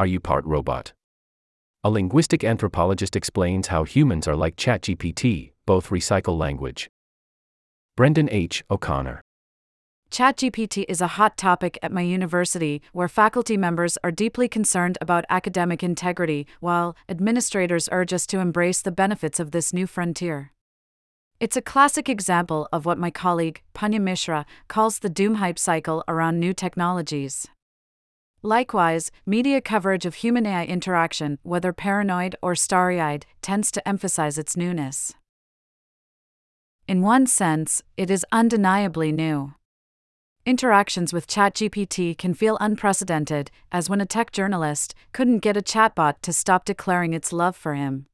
Are you part robot? A linguistic anthropologist explains how humans are like ChatGPT, both recycle language. Brendan H. O'Connor. ChatGPT is a hot topic at my university, where faculty members are deeply concerned about academic integrity, while administrators urge us to embrace the benefits of this new frontier. It's a classic example of what my colleague, Punya Mishra, calls the doom hype cycle around new technologies. Likewise, media coverage of human AI interaction, whether paranoid or starry eyed, tends to emphasize its newness. In one sense, it is undeniably new. Interactions with ChatGPT can feel unprecedented, as when a tech journalist couldn't get a chatbot to stop declaring its love for him.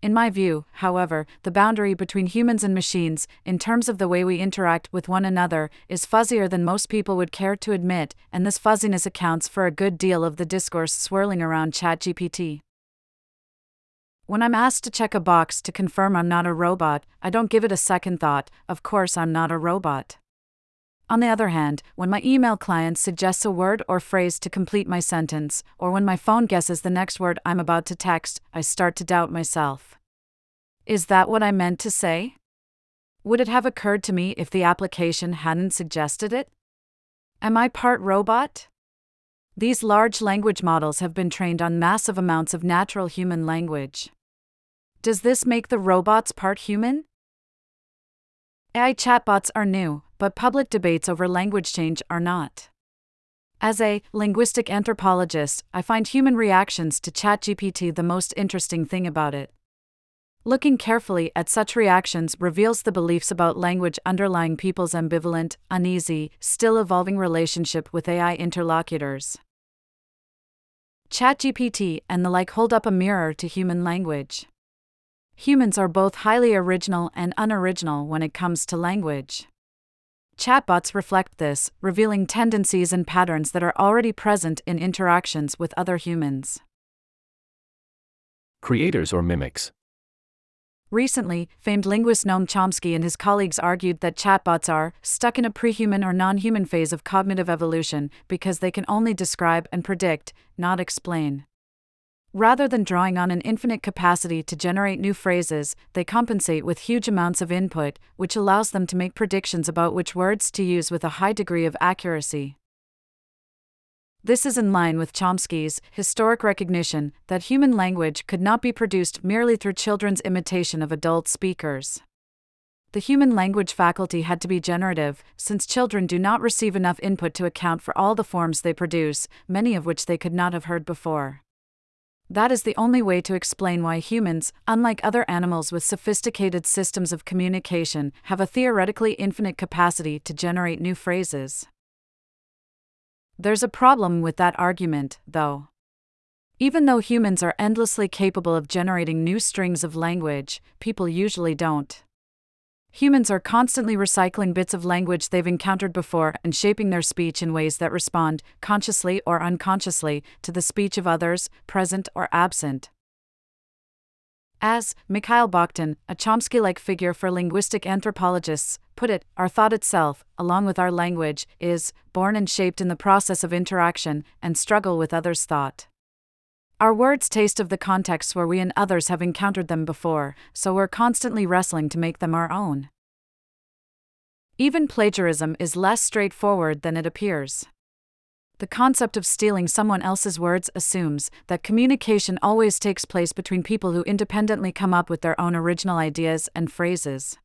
In my view, however, the boundary between humans and machines, in terms of the way we interact with one another, is fuzzier than most people would care to admit, and this fuzziness accounts for a good deal of the discourse swirling around ChatGPT. When I'm asked to check a box to confirm I'm not a robot, I don't give it a second thought, of course I'm not a robot. On the other hand, when my email client suggests a word or phrase to complete my sentence, or when my phone guesses the next word I'm about to text, I start to doubt myself. Is that what I meant to say? Would it have occurred to me if the application hadn't suggested it? Am I part robot? These large language models have been trained on massive amounts of natural human language. Does this make the robots part human? AI chatbots are new, but public debates over language change are not. As a linguistic anthropologist, I find human reactions to ChatGPT the most interesting thing about it. Looking carefully at such reactions reveals the beliefs about language underlying people's ambivalent, uneasy, still evolving relationship with AI interlocutors. ChatGPT and the like hold up a mirror to human language. Humans are both highly original and unoriginal when it comes to language. Chatbots reflect this, revealing tendencies and patterns that are already present in interactions with other humans. Creators or mimics? Recently, famed linguist Noam Chomsky and his colleagues argued that chatbots are stuck in a prehuman or non human phase of cognitive evolution because they can only describe and predict, not explain. Rather than drawing on an infinite capacity to generate new phrases, they compensate with huge amounts of input, which allows them to make predictions about which words to use with a high degree of accuracy. This is in line with Chomsky's historic recognition that human language could not be produced merely through children's imitation of adult speakers. The human language faculty had to be generative, since children do not receive enough input to account for all the forms they produce, many of which they could not have heard before. That is the only way to explain why humans, unlike other animals with sophisticated systems of communication, have a theoretically infinite capacity to generate new phrases. There's a problem with that argument, though. Even though humans are endlessly capable of generating new strings of language, people usually don't. Humans are constantly recycling bits of language they've encountered before and shaping their speech in ways that respond, consciously or unconsciously, to the speech of others, present or absent. As Mikhail Bakhtin, a Chomsky like figure for linguistic anthropologists, put it, our thought itself, along with our language, is born and shaped in the process of interaction and struggle with others' thought. Our words taste of the contexts where we and others have encountered them before, so we're constantly wrestling to make them our own. Even plagiarism is less straightforward than it appears. The concept of stealing someone else's words assumes that communication always takes place between people who independently come up with their own original ideas and phrases.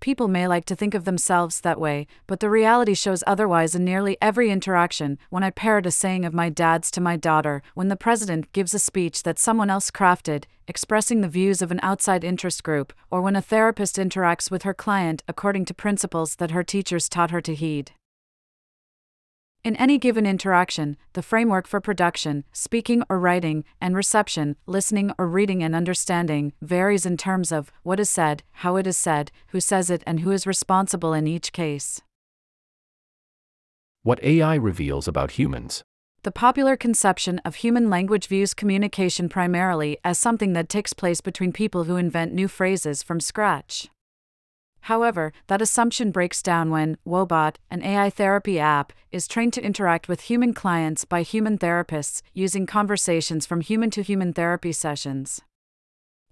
People may like to think of themselves that way, but the reality shows otherwise in nearly every interaction. When I parrot a saying of my dad's to my daughter, when the president gives a speech that someone else crafted, expressing the views of an outside interest group, or when a therapist interacts with her client according to principles that her teachers taught her to heed. In any given interaction, the framework for production, speaking or writing, and reception, listening or reading and understanding, varies in terms of what is said, how it is said, who says it, and who is responsible in each case. What AI reveals about humans. The popular conception of human language views communication primarily as something that takes place between people who invent new phrases from scratch. However, that assumption breaks down when Woebot, an AI therapy app, is trained to interact with human clients by human therapists using conversations from human to human therapy sessions.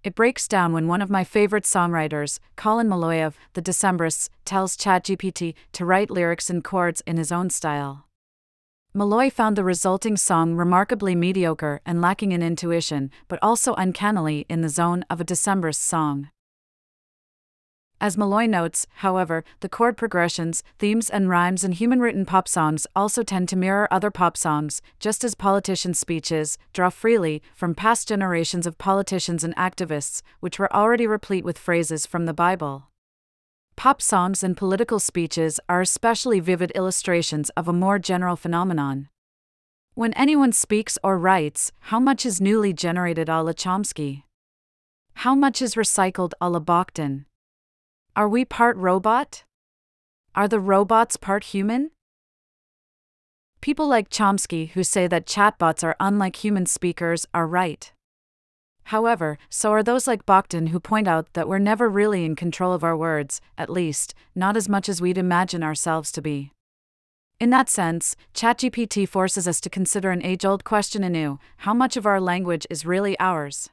It breaks down when one of my favorite songwriters, Colin of The Decemberists, tells ChatGPT to write lyrics and chords in his own style. Meloy found the resulting song remarkably mediocre and lacking in intuition, but also uncannily in the zone of a Decemberist song. As Meloy notes, however, the chord progressions, themes, and rhymes in human written pop songs also tend to mirror other pop songs, just as politicians' speeches draw freely from past generations of politicians and activists, which were already replete with phrases from the Bible. Pop songs and political speeches are especially vivid illustrations of a more general phenomenon. When anyone speaks or writes, how much is newly generated a la Chomsky? How much is recycled a la Bakhtin? Are we part robot? Are the robots part human? People like Chomsky who say that chatbots are unlike human speakers are right. However, so are those like Bakhtin who point out that we're never really in control of our words, at least, not as much as we'd imagine ourselves to be. In that sense, ChatGPT forces us to consider an age old question anew how much of our language is really ours?